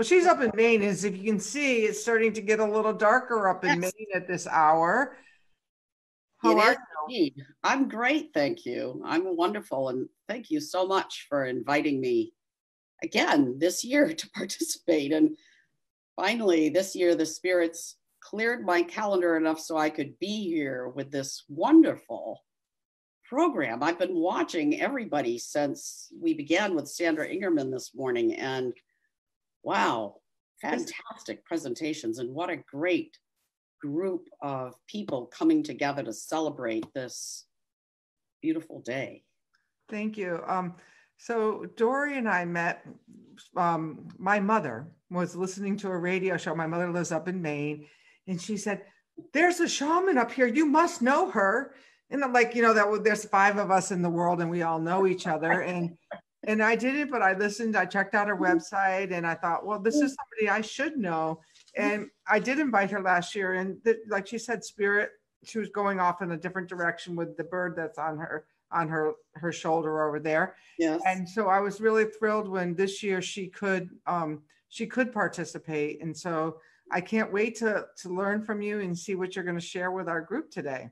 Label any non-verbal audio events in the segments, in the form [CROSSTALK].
Well, she's up in Maine. As if you can see, it's starting to get a little darker up in yes. Maine at this hour. How it are you? I'm great, thank you. I'm wonderful, and thank you so much for inviting me again this year [LAUGHS] to participate. And finally, this year, the spirits cleared my calendar enough so I could be here with this wonderful program. I've been watching everybody since we began with Sandra Ingerman this morning, and Wow, fantastic presentations, and what a great group of people coming together to celebrate this beautiful day. Thank you. Um, so Dory and I met. Um, my mother was listening to a radio show. My mother lives up in Maine, and she said, "There's a shaman up here. You must know her." And I'm like, you know, that there's five of us in the world, and we all know each other. And and I didn't, but I listened. I checked out her mm-hmm. website, and I thought, well, this is somebody I should know. Mm-hmm. And I did invite her last year, and like she said, spirit. She was going off in a different direction with the bird that's on her on her her shoulder over there. Yes. And so I was really thrilled when this year she could um, she could participate, and so I can't wait to to learn from you and see what you're going to share with our group today.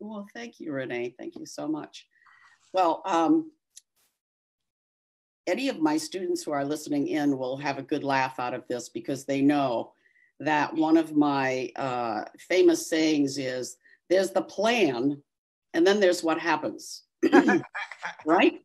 Well, thank you, Renee. Thank you so much. Well, um, any of my students who are listening in will have a good laugh out of this because they know that one of my uh, famous sayings is there's the plan and then there's what happens. [LAUGHS] Right?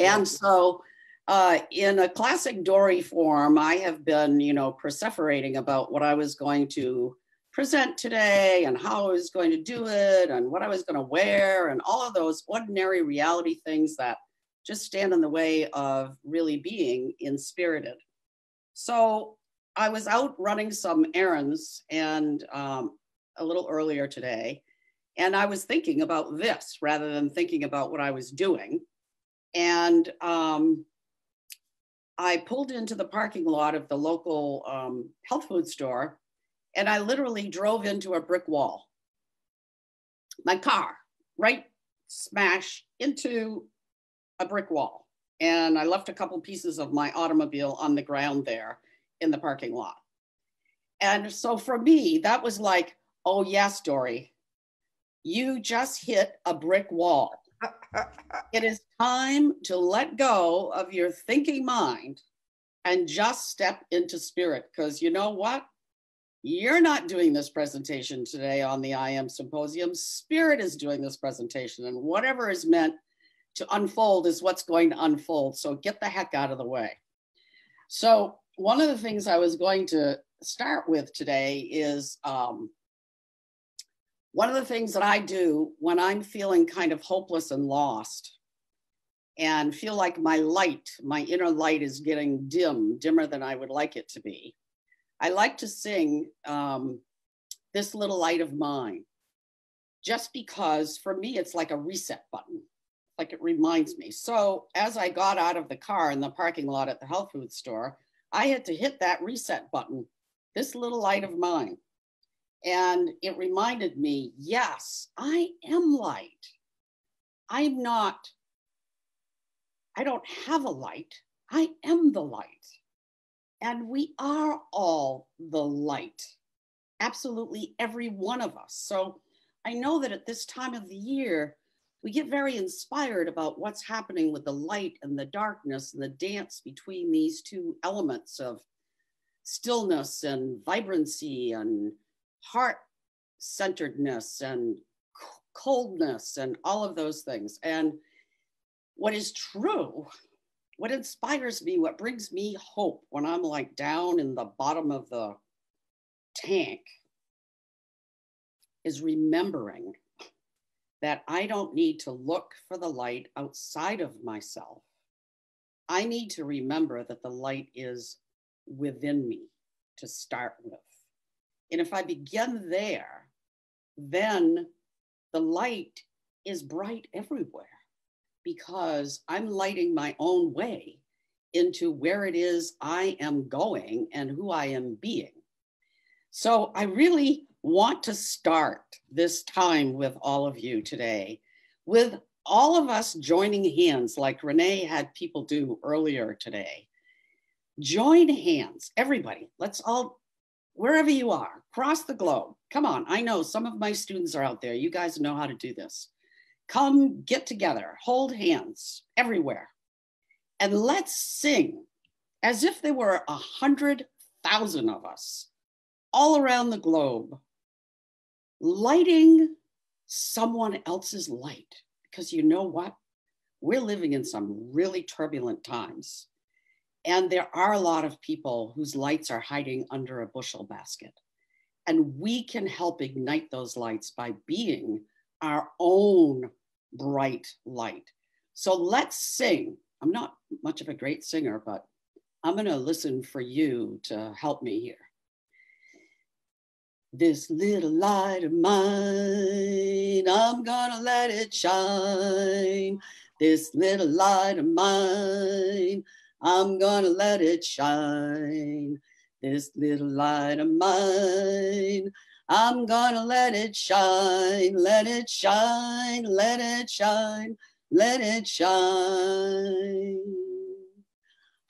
And so uh, in a classic dory form i have been you know perseverating about what i was going to present today and how i was going to do it and what i was going to wear and all of those ordinary reality things that just stand in the way of really being inspirited. So I was out running some errands and um, a little earlier today, and I was thinking about this rather than thinking about what I was doing. And um, I pulled into the parking lot of the local um, health food store, and I literally drove into a brick wall. My car, right smash into a brick wall. And I left a couple pieces of my automobile on the ground there in the parking lot. And so for me, that was like, oh, yes, Dory, you just hit a brick wall. [LAUGHS] it is time to let go of your thinking mind and just step into spirit. Because you know what? You're not doing this presentation today on the I Am Symposium. Spirit is doing this presentation, and whatever is meant to unfold is what's going to unfold. So get the heck out of the way. So, one of the things I was going to start with today is um, one of the things that I do when I'm feeling kind of hopeless and lost and feel like my light, my inner light is getting dim, dimmer than I would like it to be. I like to sing um, This Little Light of Mine, just because for me, it's like a reset button like it reminds me. So as I got out of the car in the parking lot at the health food store, I had to hit that reset button, this little light of mine. And it reminded me, yes, I am light. I'm not, I don't have a light. I am the light. And we are all the light, absolutely every one of us. So I know that at this time of the year, we get very inspired about what's happening with the light and the darkness and the dance between these two elements of stillness and vibrancy and heart centeredness and coldness and all of those things. And what is true, what inspires me, what brings me hope when I'm like down in the bottom of the tank is remembering that I don't need to look for the light outside of myself. I need to remember that the light is within me to start with. And if I begin there, then the light is bright everywhere because I'm lighting my own way into where it is I am going and who I am being. So I really want to start this time with all of you today with all of us joining hands, like Renee had people do earlier today. Join hands, everybody. Let's all, wherever you are, across the globe. Come on. I know some of my students are out there. You guys know how to do this. Come get together, hold hands everywhere, and let's sing as if there were a hundred thousand of us all around the globe, lighting someone else's light. Because you know what? We're living in some really turbulent times. And there are a lot of people whose lights are hiding under a bushel basket. And we can help ignite those lights by being our own bright light. So let's sing. I'm not much of a great singer, but I'm going to listen for you to help me here. This little light of mine, I'm gonna let it shine. This little light of mine, I'm gonna let it shine. This little light of mine, I'm gonna let it shine, let it shine, let it shine, let it shine.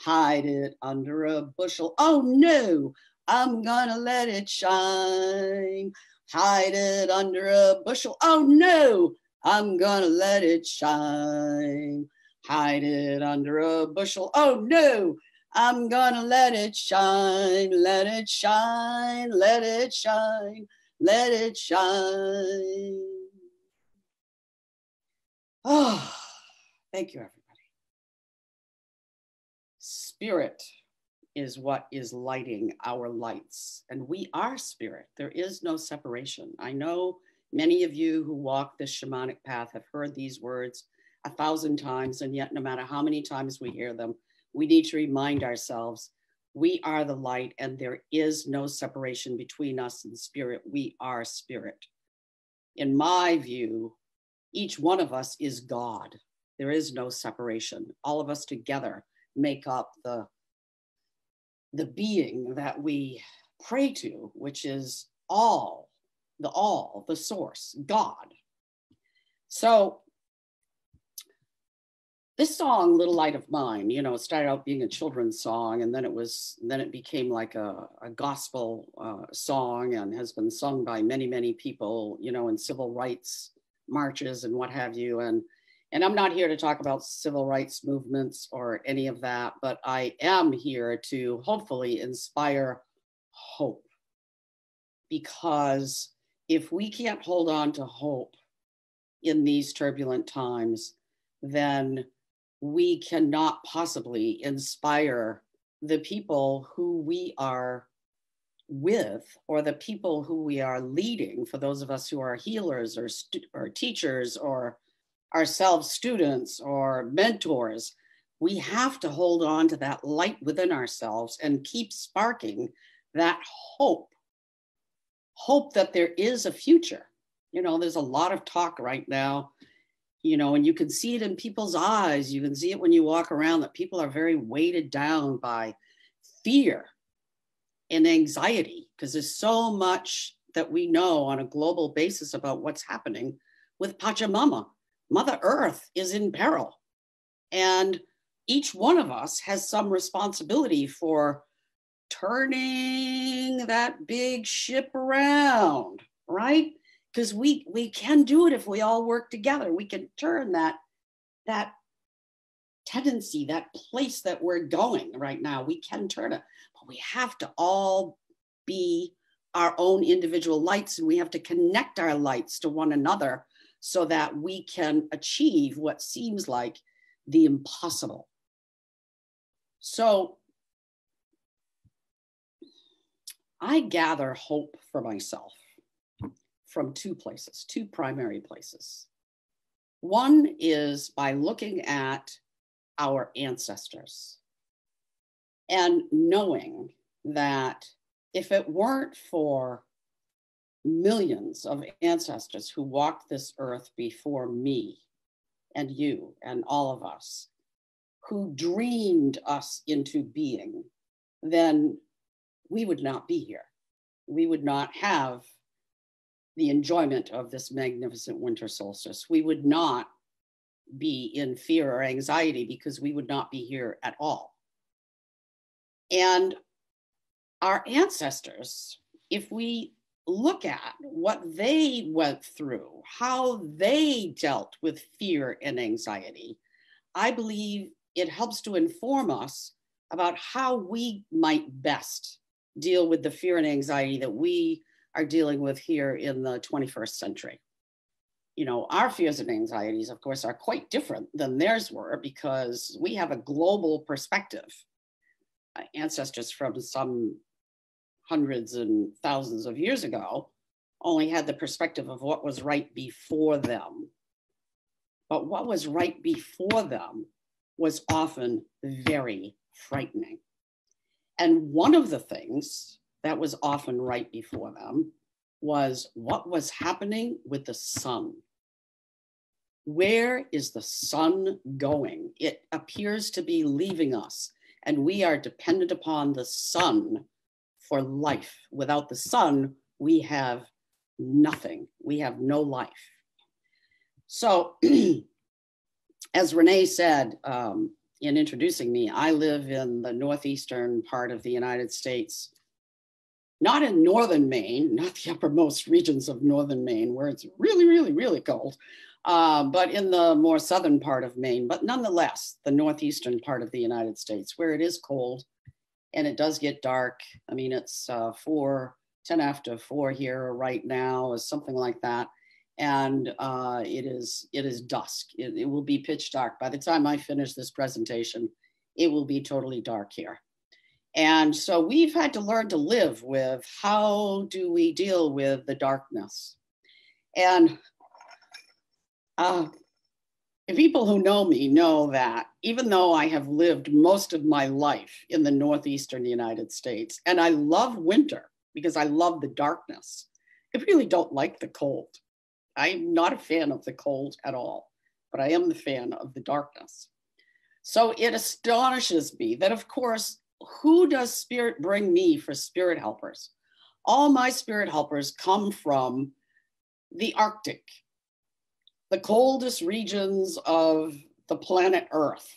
Hide it under a bushel. Oh no, I'm gonna let it shine. Hide it under a bushel. Oh no, I'm gonna let it shine. Hide it under a bushel. Oh no, I'm gonna let it shine. Let it shine. Let it shine. Let it shine. Oh, thank you, everybody. Spirit is what is lighting our lights. And we are spirit. There is no separation. I know many of you who walk this shamanic path have heard these words a thousand times, and yet, no matter how many times we hear them, we need to remind ourselves we are the light, and there is no separation between us and spirit. We are spirit. In my view, each one of us is God. There is no separation. All of us together make up the the being that we pray to, which is all, the all, the source, God. So this song, Little Light of Mine, you know, it started out being a children's song and then it was, then it became like a, a gospel uh, song and has been sung by many, many people, you know, in civil rights marches and what have you. And and I'm not here to talk about civil rights movements or any of that, but I am here to hopefully inspire hope. Because if we can't hold on to hope in these turbulent times, then we cannot possibly inspire the people who we are with or the people who we are leading for those of us who are healers or, stu- or teachers or ourselves students or mentors, we have to hold on to that light within ourselves and keep sparking that hope. Hope that there is a future. You know, there's a lot of talk right now, you know, and you can see it in people's eyes. You can see it when you walk around that people are very weighted down by fear and anxiety because there's so much that we know on a global basis about what's happening with Pachamama Mother Earth is in peril. And each one of us has some responsibility for turning that big ship around, right? Because we we can do it if we all work together. We can turn that that tendency, that place that we're going right now, we can turn it. But we have to all be our own individual lights and we have to connect our lights to one another so that we can achieve what seems like the impossible. So I gather hope for myself from two places, two primary places. One is by looking at our ancestors and knowing that if it weren't for millions of ancestors who walked this earth before me and you and all of us, who dreamed us into being, then we would not be here. We would not have the enjoyment of this magnificent winter solstice. We would not be in fear or anxiety because we would not be here at all. And our ancestors, if we look at what they went through, how they dealt with fear and anxiety, I believe it helps to inform us about how we might best deal with the fear and anxiety that we are dealing with here in the 21st century. You know, our fears and anxieties, of course, are quite different than theirs were because we have a global perspective. Ancestors from some hundreds and thousands of years ago only had the perspective of what was right before them. But what was right before them was often very frightening. And one of the things that was often right before them was what was happening with the sun. Where is the sun going? It appears to be leaving us, and we are dependent upon the sun for life. Without the sun, we have nothing. We have no life. So, [CLEARS THROAT] as Renee said um, in introducing me, I live in the northeastern part of the United States, not in northern Maine, not the uppermost regions of northern Maine, where it's really, really, really cold, uh, but in the more southern part of Maine, but nonetheless, the northeastern part of the United States, where it is cold and it does get dark. I mean, it's uh, four, 10 after four here right now, or something like that. And uh, it is it is dusk. It, it will be pitch dark. By the time I finish this presentation, it will be totally dark here. And so we've had to learn to live with how do we deal with the darkness. And uh, people who know me know that even though I have lived most of my life in the Northeastern United States, and I love winter because I love the darkness, I really don't like the cold. I'm not a fan of the cold at all, but I am the fan of the darkness. So it astonishes me that, of course, who does Spirit bring me for spirit helpers? All my spirit helpers come from the Arctic, the coldest regions of the planet Earth.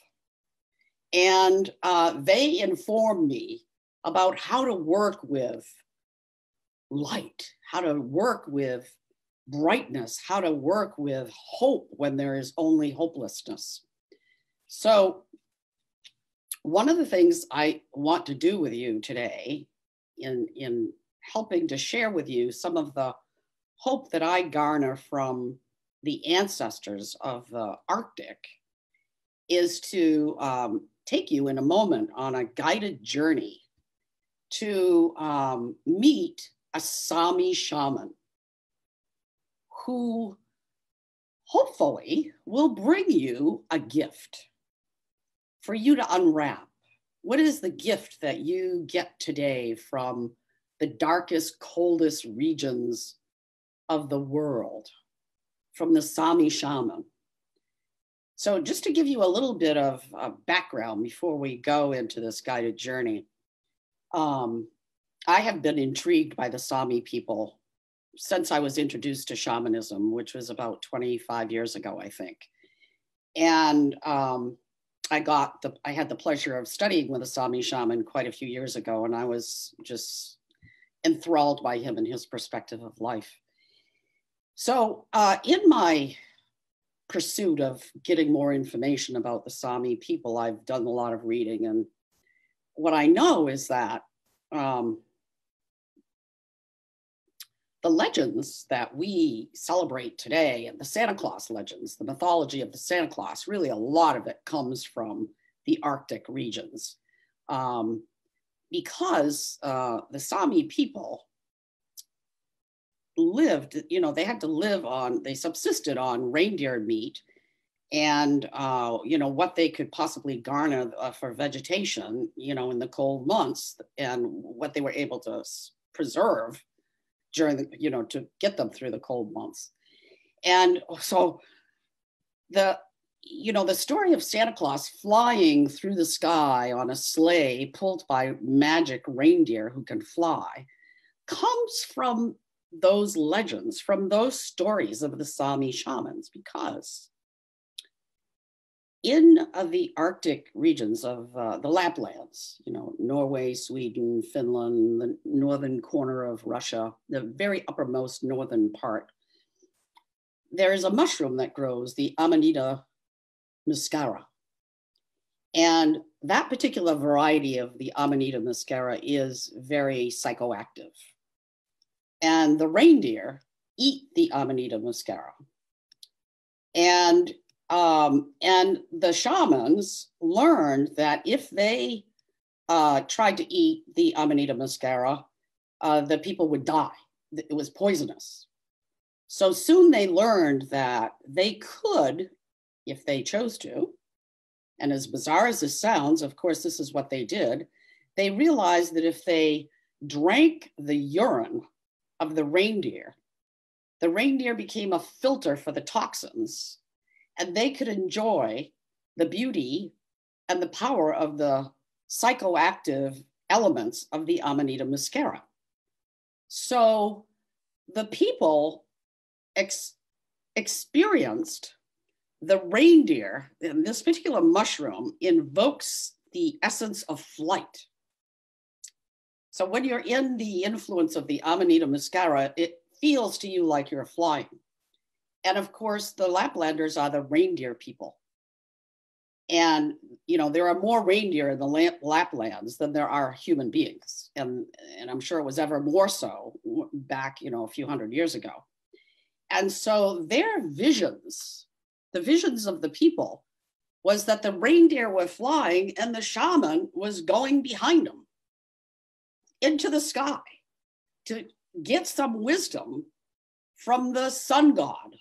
And uh, they inform me about how to work with light, how to work with brightness, how to work with hope when there is only hopelessness. So, one of the things I want to do with you today in, in helping to share with you some of the hope that I garner from the ancestors of the Arctic is to um, take you in a moment on a guided journey to um, meet a Sami shaman who hopefully will bring you a gift for you to unwrap. What is the gift that you get today from the darkest, coldest regions of the world? From the Sami shaman. So, just to give you a little bit of uh, background before we go into this guided journey, um, I have been intrigued by the Sami people since I was introduced to shamanism, which was about 25 years ago, I think. And um, I got the, I had the pleasure of studying with a Sami shaman quite a few years ago, and I was just enthralled by him and his perspective of life. So, uh, in my pursuit of getting more information about the Sami people, I've done a lot of reading. And what I know is that um, the legends that we celebrate today, and the Santa Claus legends, the mythology of the Santa Claus, really a lot of it comes from the Arctic regions. Um, because uh, the Sami people lived, you know, they had to live on, they subsisted on reindeer meat and, uh, you know, what they could possibly garner uh, for vegetation, you know, in the cold months and what they were able to preserve during the, you know, to get them through the cold months. And so the, you know, the story of Santa Claus flying through the sky on a sleigh pulled by magic reindeer who can fly comes from those legends, from those stories of the Sami shamans, because in uh, the Arctic regions of uh, the Laplands, you know, Norway, Sweden, Finland, the northern corner of Russia, the very uppermost northern part, there is a mushroom that grows, the Amanita muscaria. And that particular variety of the Amanita muscaria is very psychoactive. And the reindeer eat the Amanita muscaria. And um, and the shamans learned that if they uh, tried to eat the Amanita muscaria, uh, the people would die. It was poisonous. So soon they learned that they could, if they chose to, and as bizarre as this sounds, of course, this is what they did. They realized that if they drank the urine of the reindeer, the reindeer became a filter for the toxins and they could enjoy the beauty and the power of the psychoactive elements of the Amanita muscaria. So the people ex- experienced the reindeer, and this particular mushroom invokes the essence of flight. So when you're in the influence of the Amanita muscaria, it feels to you like you're flying. And of course, the Laplanders are the reindeer people. And, you know, there are more reindeer in the Laplands than there are human beings. And, and I'm sure it was ever more so back, you know, a few hundred years ago. And so their visions, the visions of the people, was that the reindeer were flying and the shaman was going behind them into the sky to get some wisdom from the sun god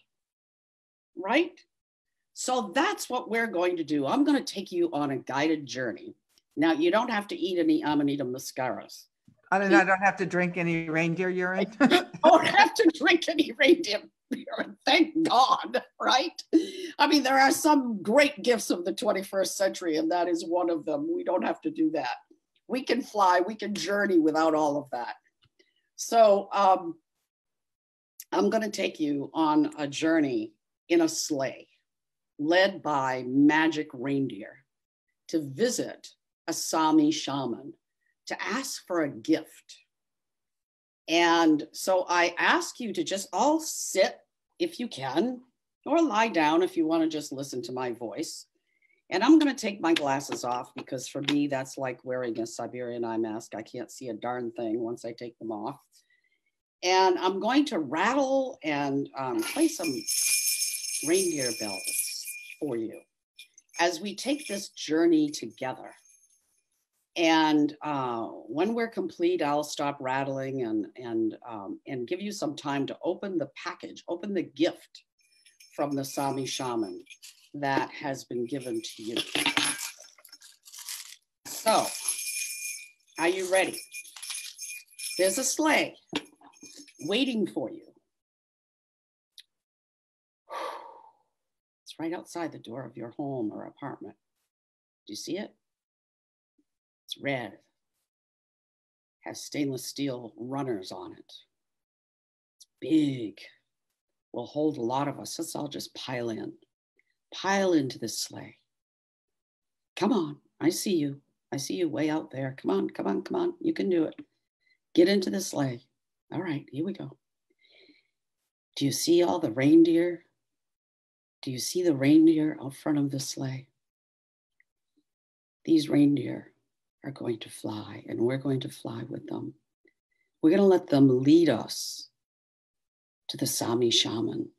right? So that's what we're going to do. I'm going to take you on a guided journey. Now, you don't have to eat any Amanita muscarias. I don't, I don't have to drink any reindeer urine. [LAUGHS] I don't have to drink any reindeer urine. Thank God, right? I mean, there are some great gifts of the 21st century, and that is one of them. We don't have to do that. We can fly, we can journey without all of that. So, um, I'm going to take you on a journey in a sleigh led by magic reindeer to visit a Sami shaman to ask for a gift. And so I ask you to just all sit if you can, or lie down if you want to just listen to my voice. And I'm going to take my glasses off because for me, that's like wearing a Siberian eye mask. I can't see a darn thing once I take them off. And I'm going to rattle and um, play some reindeer bells for you as we take this journey together. And uh, when we're complete, I'll stop rattling and and um, and give you some time to open the package, open the gift from the Sami shaman that has been given to you. So, are you ready? There's a sleigh waiting for you. It's right outside the door of your home or apartment. Do you see it? It's red, has stainless steel runners on it. It's big, will hold a lot of us. Let's all just pile in, pile into the sleigh. Come on, I see you. I see you way out there. Come on, come on, come on. You can do it. Get into the sleigh. All right, here we go. Do you see all the reindeer do you see the reindeer out front of the sleigh? These reindeer are going to fly, and we're going to fly with them. We're going to let them lead us to the Sami shaman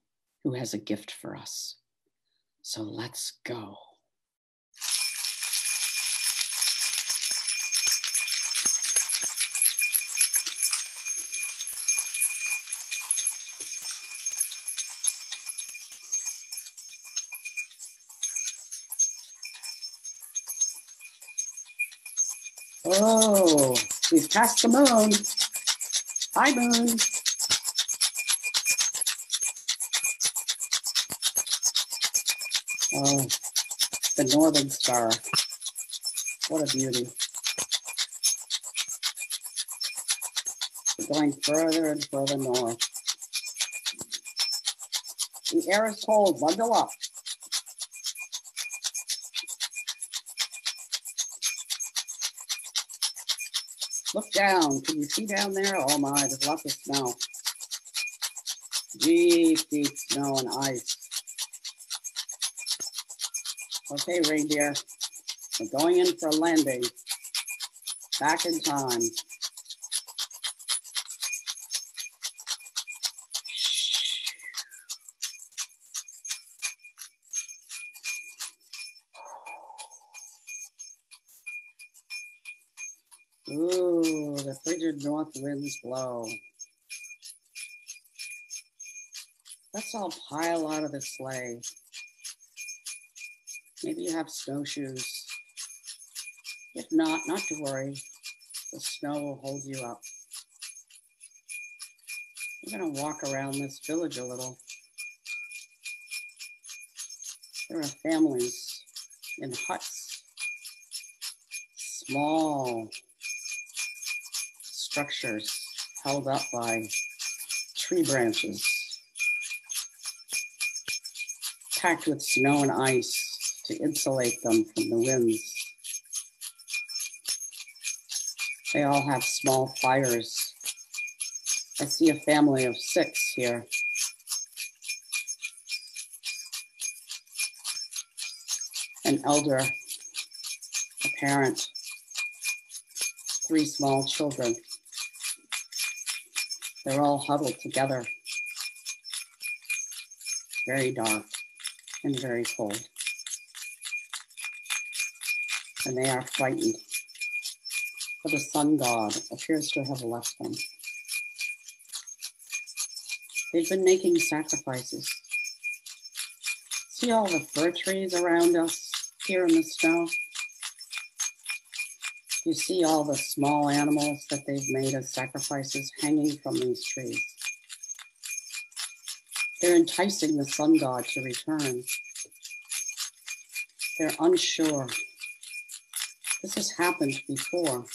who has a gift for us. So let's go. Oh, we've passed the moon. Hi, moon. Oh, the Northern Star. What a beauty. Going further and further north. The air is cold, bundle up. Look down. Can you see down there? Oh my, there's lots of snow. Deep, deep snow and ice. Okay, reindeer, we're going in for a landing. Back in time. Ooh, the frigid north winds blow. Let's all pile out of the sleigh. Maybe you have snowshoes. If not, not to worry. The snow will hold you up. We're going to walk around this village a little. There are families in huts, small structures held up by tree branches, packed with snow and ice to insulate them from the winds. They all have small fires. I see a family of six here. An elder, a parent, three small children. They're all huddled together. Very dark and very cold. And they are frightened, for the sun god appears to have left them. They've been making sacrifices. See all the fir trees around us here in the snow? You see all the small animals that they've made as sacrifices hanging from these trees. They're enticing the sun god to return. They're unsure. This has happened before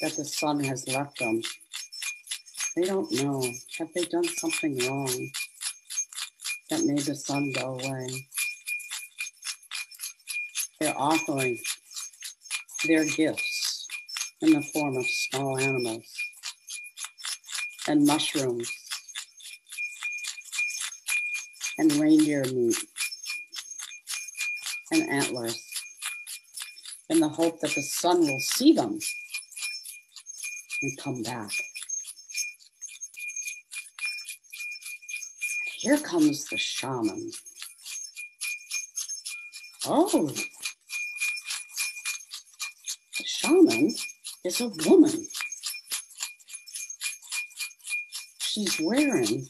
that the sun has left them. They don't know. Have they done something wrong that made the sun go away? They're offering their gifts in the form of small animals and mushrooms and reindeer meat and antlers in the hope that the sun will see them and come back. Here comes the shaman. Oh, the shaman is a woman. She's wearing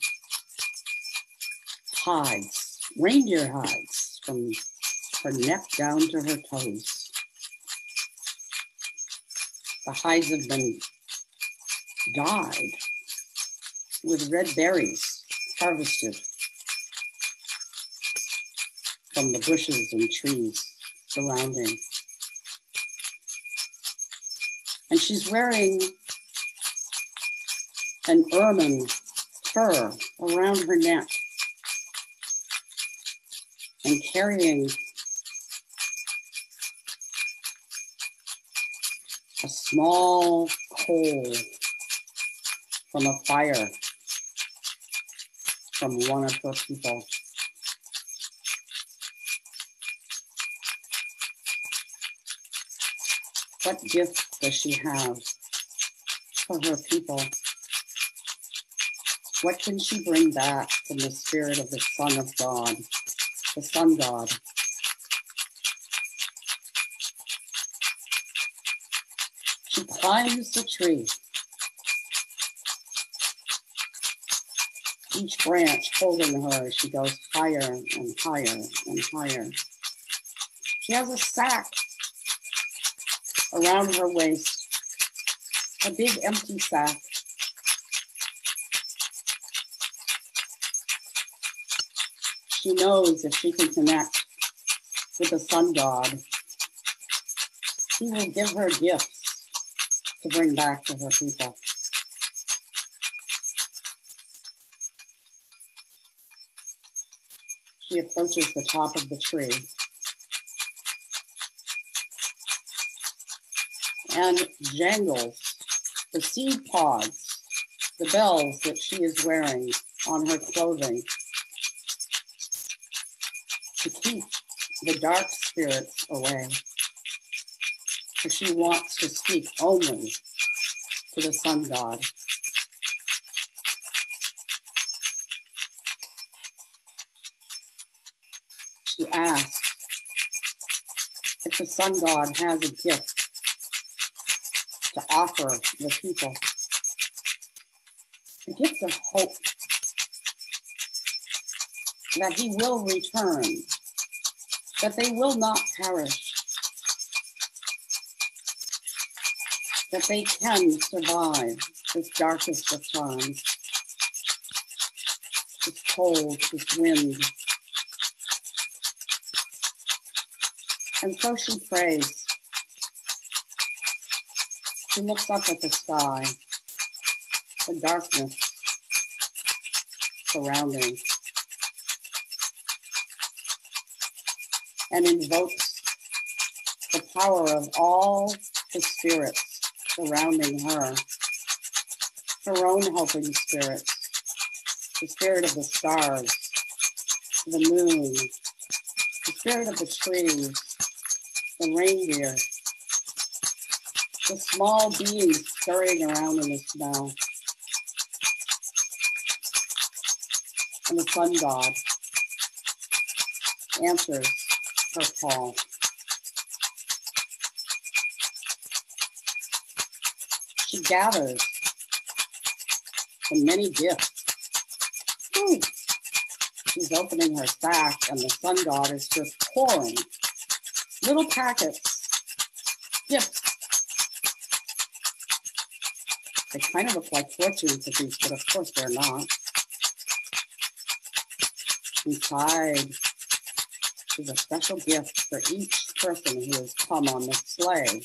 hides, reindeer hides, from her neck down to her toes. The hides have been dyed with red berries harvested from the bushes and trees surrounding. And she's wearing an ermine fur around her neck and carrying small coal from a fire from one of her people. What gift does she have for her people? What can she bring back from the spirit of the Son of God, the Sun God? She climbs the tree. Each branch holding her she goes higher and higher and higher. She has a sack around her waist, a big empty sack. She knows if she can connect with the sun god. He will give her gifts to bring back to her people. She approaches the top of the tree and jangles the seed pods, the bells that she is wearing on her clothing to keep the dark spirits away. She wants to speak only to the sun god. She asks if the sun god has a gift to offer the people. A gift of hope that he will return, that they will not perish, that they can survive this darkest of times, this cold, this wind. And so she prays. She looks up at the sky, the darkness surrounding. and invokes the power of all the spirits surrounding her, her own helping spirits, the spirit of the stars, the moon, the spirit of the trees, the reindeer, the small beings scurrying around in the snow, and the sun god answers her call. She gathers the many gifts. She's opening her sack, and the sun god is just pouring little packets, gifts. They kind of look like fortune cookies, but of course they're not. Inside is a special gift for each person who has come on the sleigh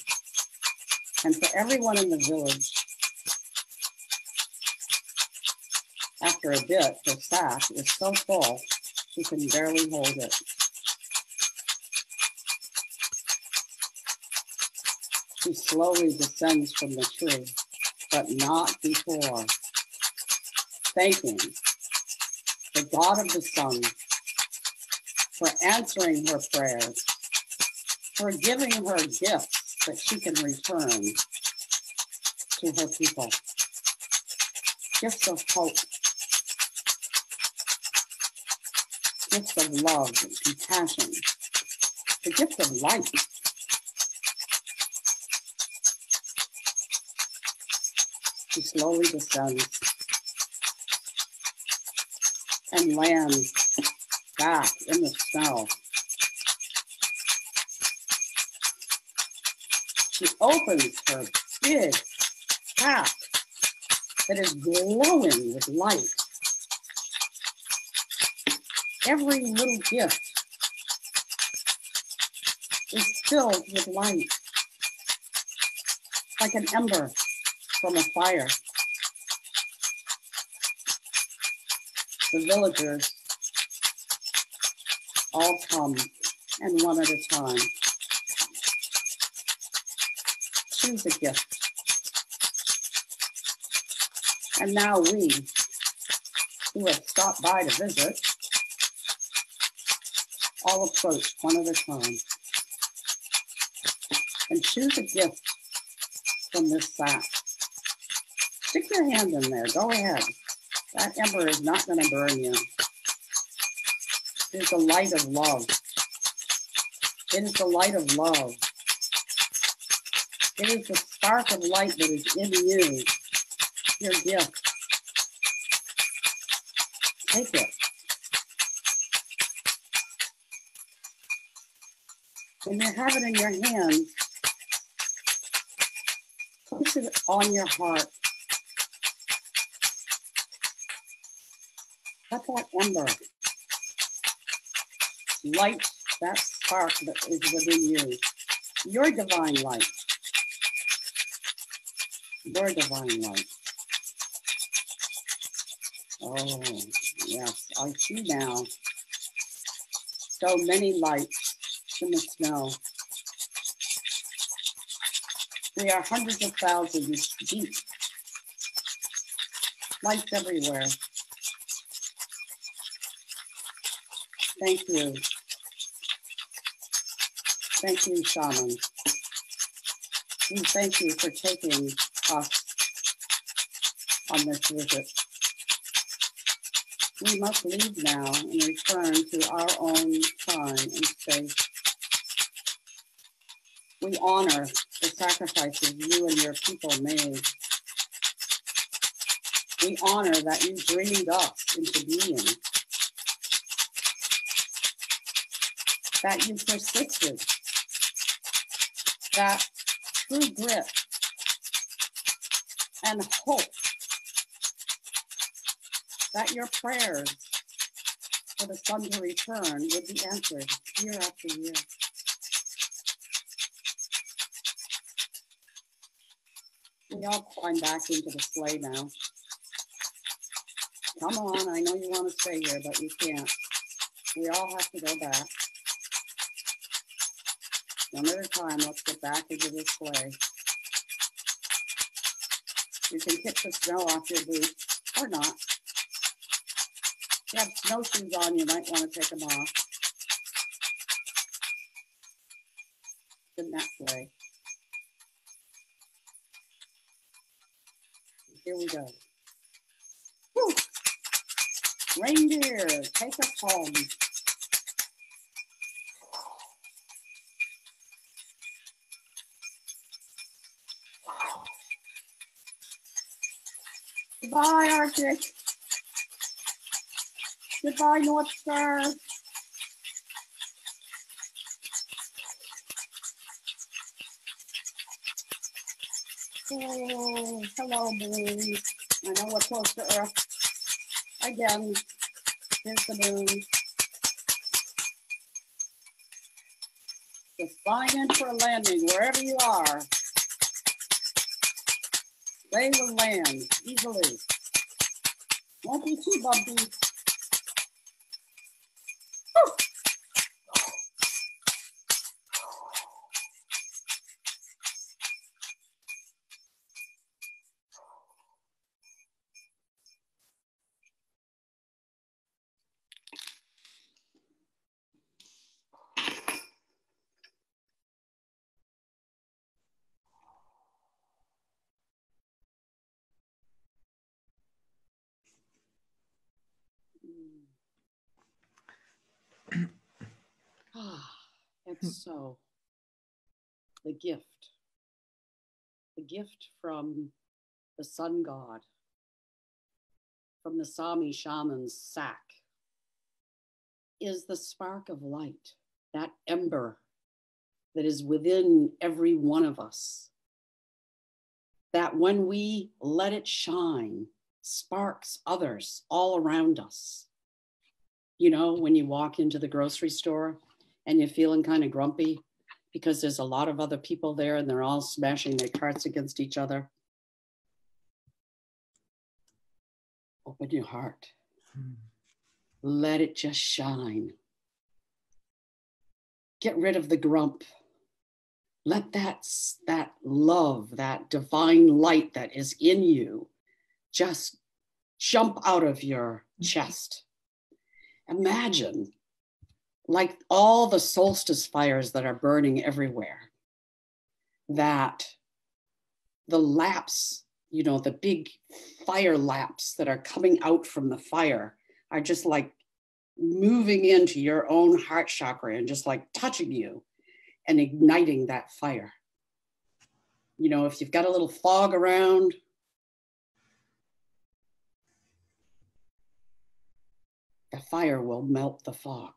and for everyone in the village. After a bit, her sack is so full she can barely hold it. She slowly descends from the tree, but not before thanking the God of the sun for answering her prayers, for giving her gifts that she can return to her people. Gifts of hope, gifts of love and compassion, the gift of life. She slowly descends and lands back in the snow. She opens her big pack that is glowing with light. Every little gift is filled with light, like an ember from a fire. The villagers all come and one at a time. Choose a gift. And now we, who have stopped by to visit, all approach one at a time and choose a gift from this sack. Stick your hand in there. Go ahead. That ember is not going to burn you It is the light of love. It is the light of love. It is the spark of light that is in you, your gift. Take it. When you have it in your hand, place it on your heart. Let that ember light that spark that is within you, your divine light. Your divine light. Oh, yes, I see now. So many lights in the snow. We are hundreds of thousands deep. Lights everywhere. Thank you. Thank you, Shaman. We thank you for taking us on this visit. We must leave now and return to our own time and space. We honor the sacrifices you and your people made. We honor that you dreamed us into being. That you persisted. That true grit and hope that your prayers for the sun to return would be answered year after year. We all climb back into the sleigh now. Come on, I know you want to stay here, but you can't. We all have to go back. One at a time, let's get back into the sleigh. You can kick the snow off your boots or not. If you have snowshoes on, you might want to take them off. In that way. Here we go. Whew. Reindeer, take us home. Goodbye, North Star. Oh, hello, moon. I know we're close to Earth. Again, here's the moon. Just flying in for a landing wherever you are. They will land easily. Não precisa babi Mm. so the gift, the gift from the sun god, from the Sami shaman's sack, is the spark of light, that ember that is within every one of us. That when we let it shine, sparks others all around us. You know, when you walk into the grocery store and you're feeling kind of grumpy because there's a lot of other people there and they're all smashing their carts against each other. Open your heart. Hmm. Let it just shine. Get rid of the grump. Let that, that love, that divine light that is in you just jump out of your chest. Imagine like all the solstice fires that are burning everywhere, that the laps, you know, the big fire laps that are coming out from the fire are just like moving into your own heart chakra and just like touching you and igniting that fire. You know, if you've got a little fog around, the fire will melt the fog.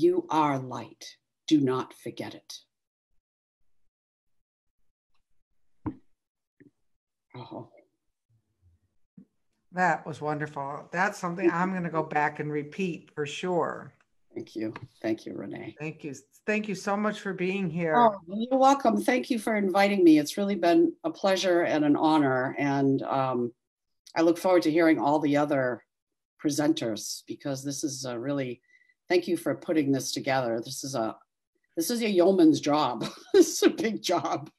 You are light. Do not forget it. Oh. That was wonderful. That's something I'm going to go back and repeat for sure. Thank you. Thank you, Renee. Thank you. Thank you so much for being here. Oh, you're welcome. Thank you for inviting me. It's really been a pleasure and an honor. And um, I look forward to hearing all the other presenters because this is a really thank you for putting this together. This is a this is a yeoman's job. [LAUGHS] this is a big job.